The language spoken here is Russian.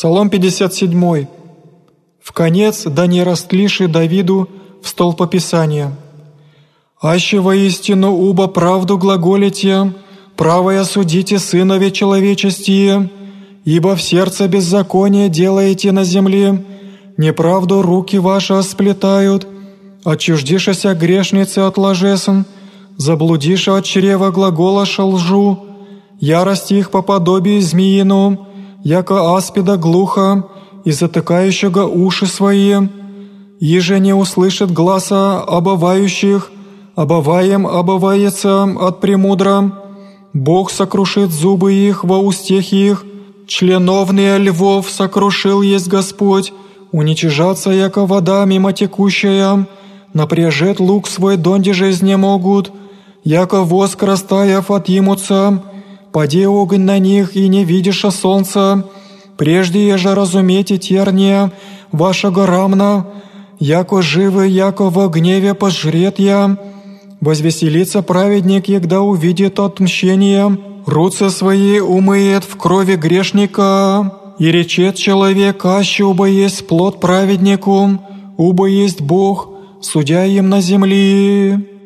Псалом 57. В конец да не растлиши Давиду в столпописание. «Аще воистину уба правду глаголите, правое судите сынове человечестие, ибо в сердце беззаконие делаете на земле, неправду руки ваши сплетают, отчуждишася грешницы от ложесен, заблудиша от чрева глаголаша лжу, ярость их по подобию змеину, яко аспида глухо и затыкающего уши свои, еже не услышит гласа обывающих, обываем обывается от премудра, Бог сокрушит зубы их во устех их, членовные львов сокрушил есть Господь, уничижаться, яко вода мимо текущая, напряжет лук свой донде же изнемогут, яко воск растаяв отъимутся, Пади огонь на них, и не видишь солнца, прежде же разумейте терния вашего рамна, яко живы, яко во гневе пожрет я. Возвеселится праведник, егда увидит отмщение, руцы свои умыет в крови грешника, и речет человек, аще убо есть плод праведнику, убо есть Бог, судя им на земле».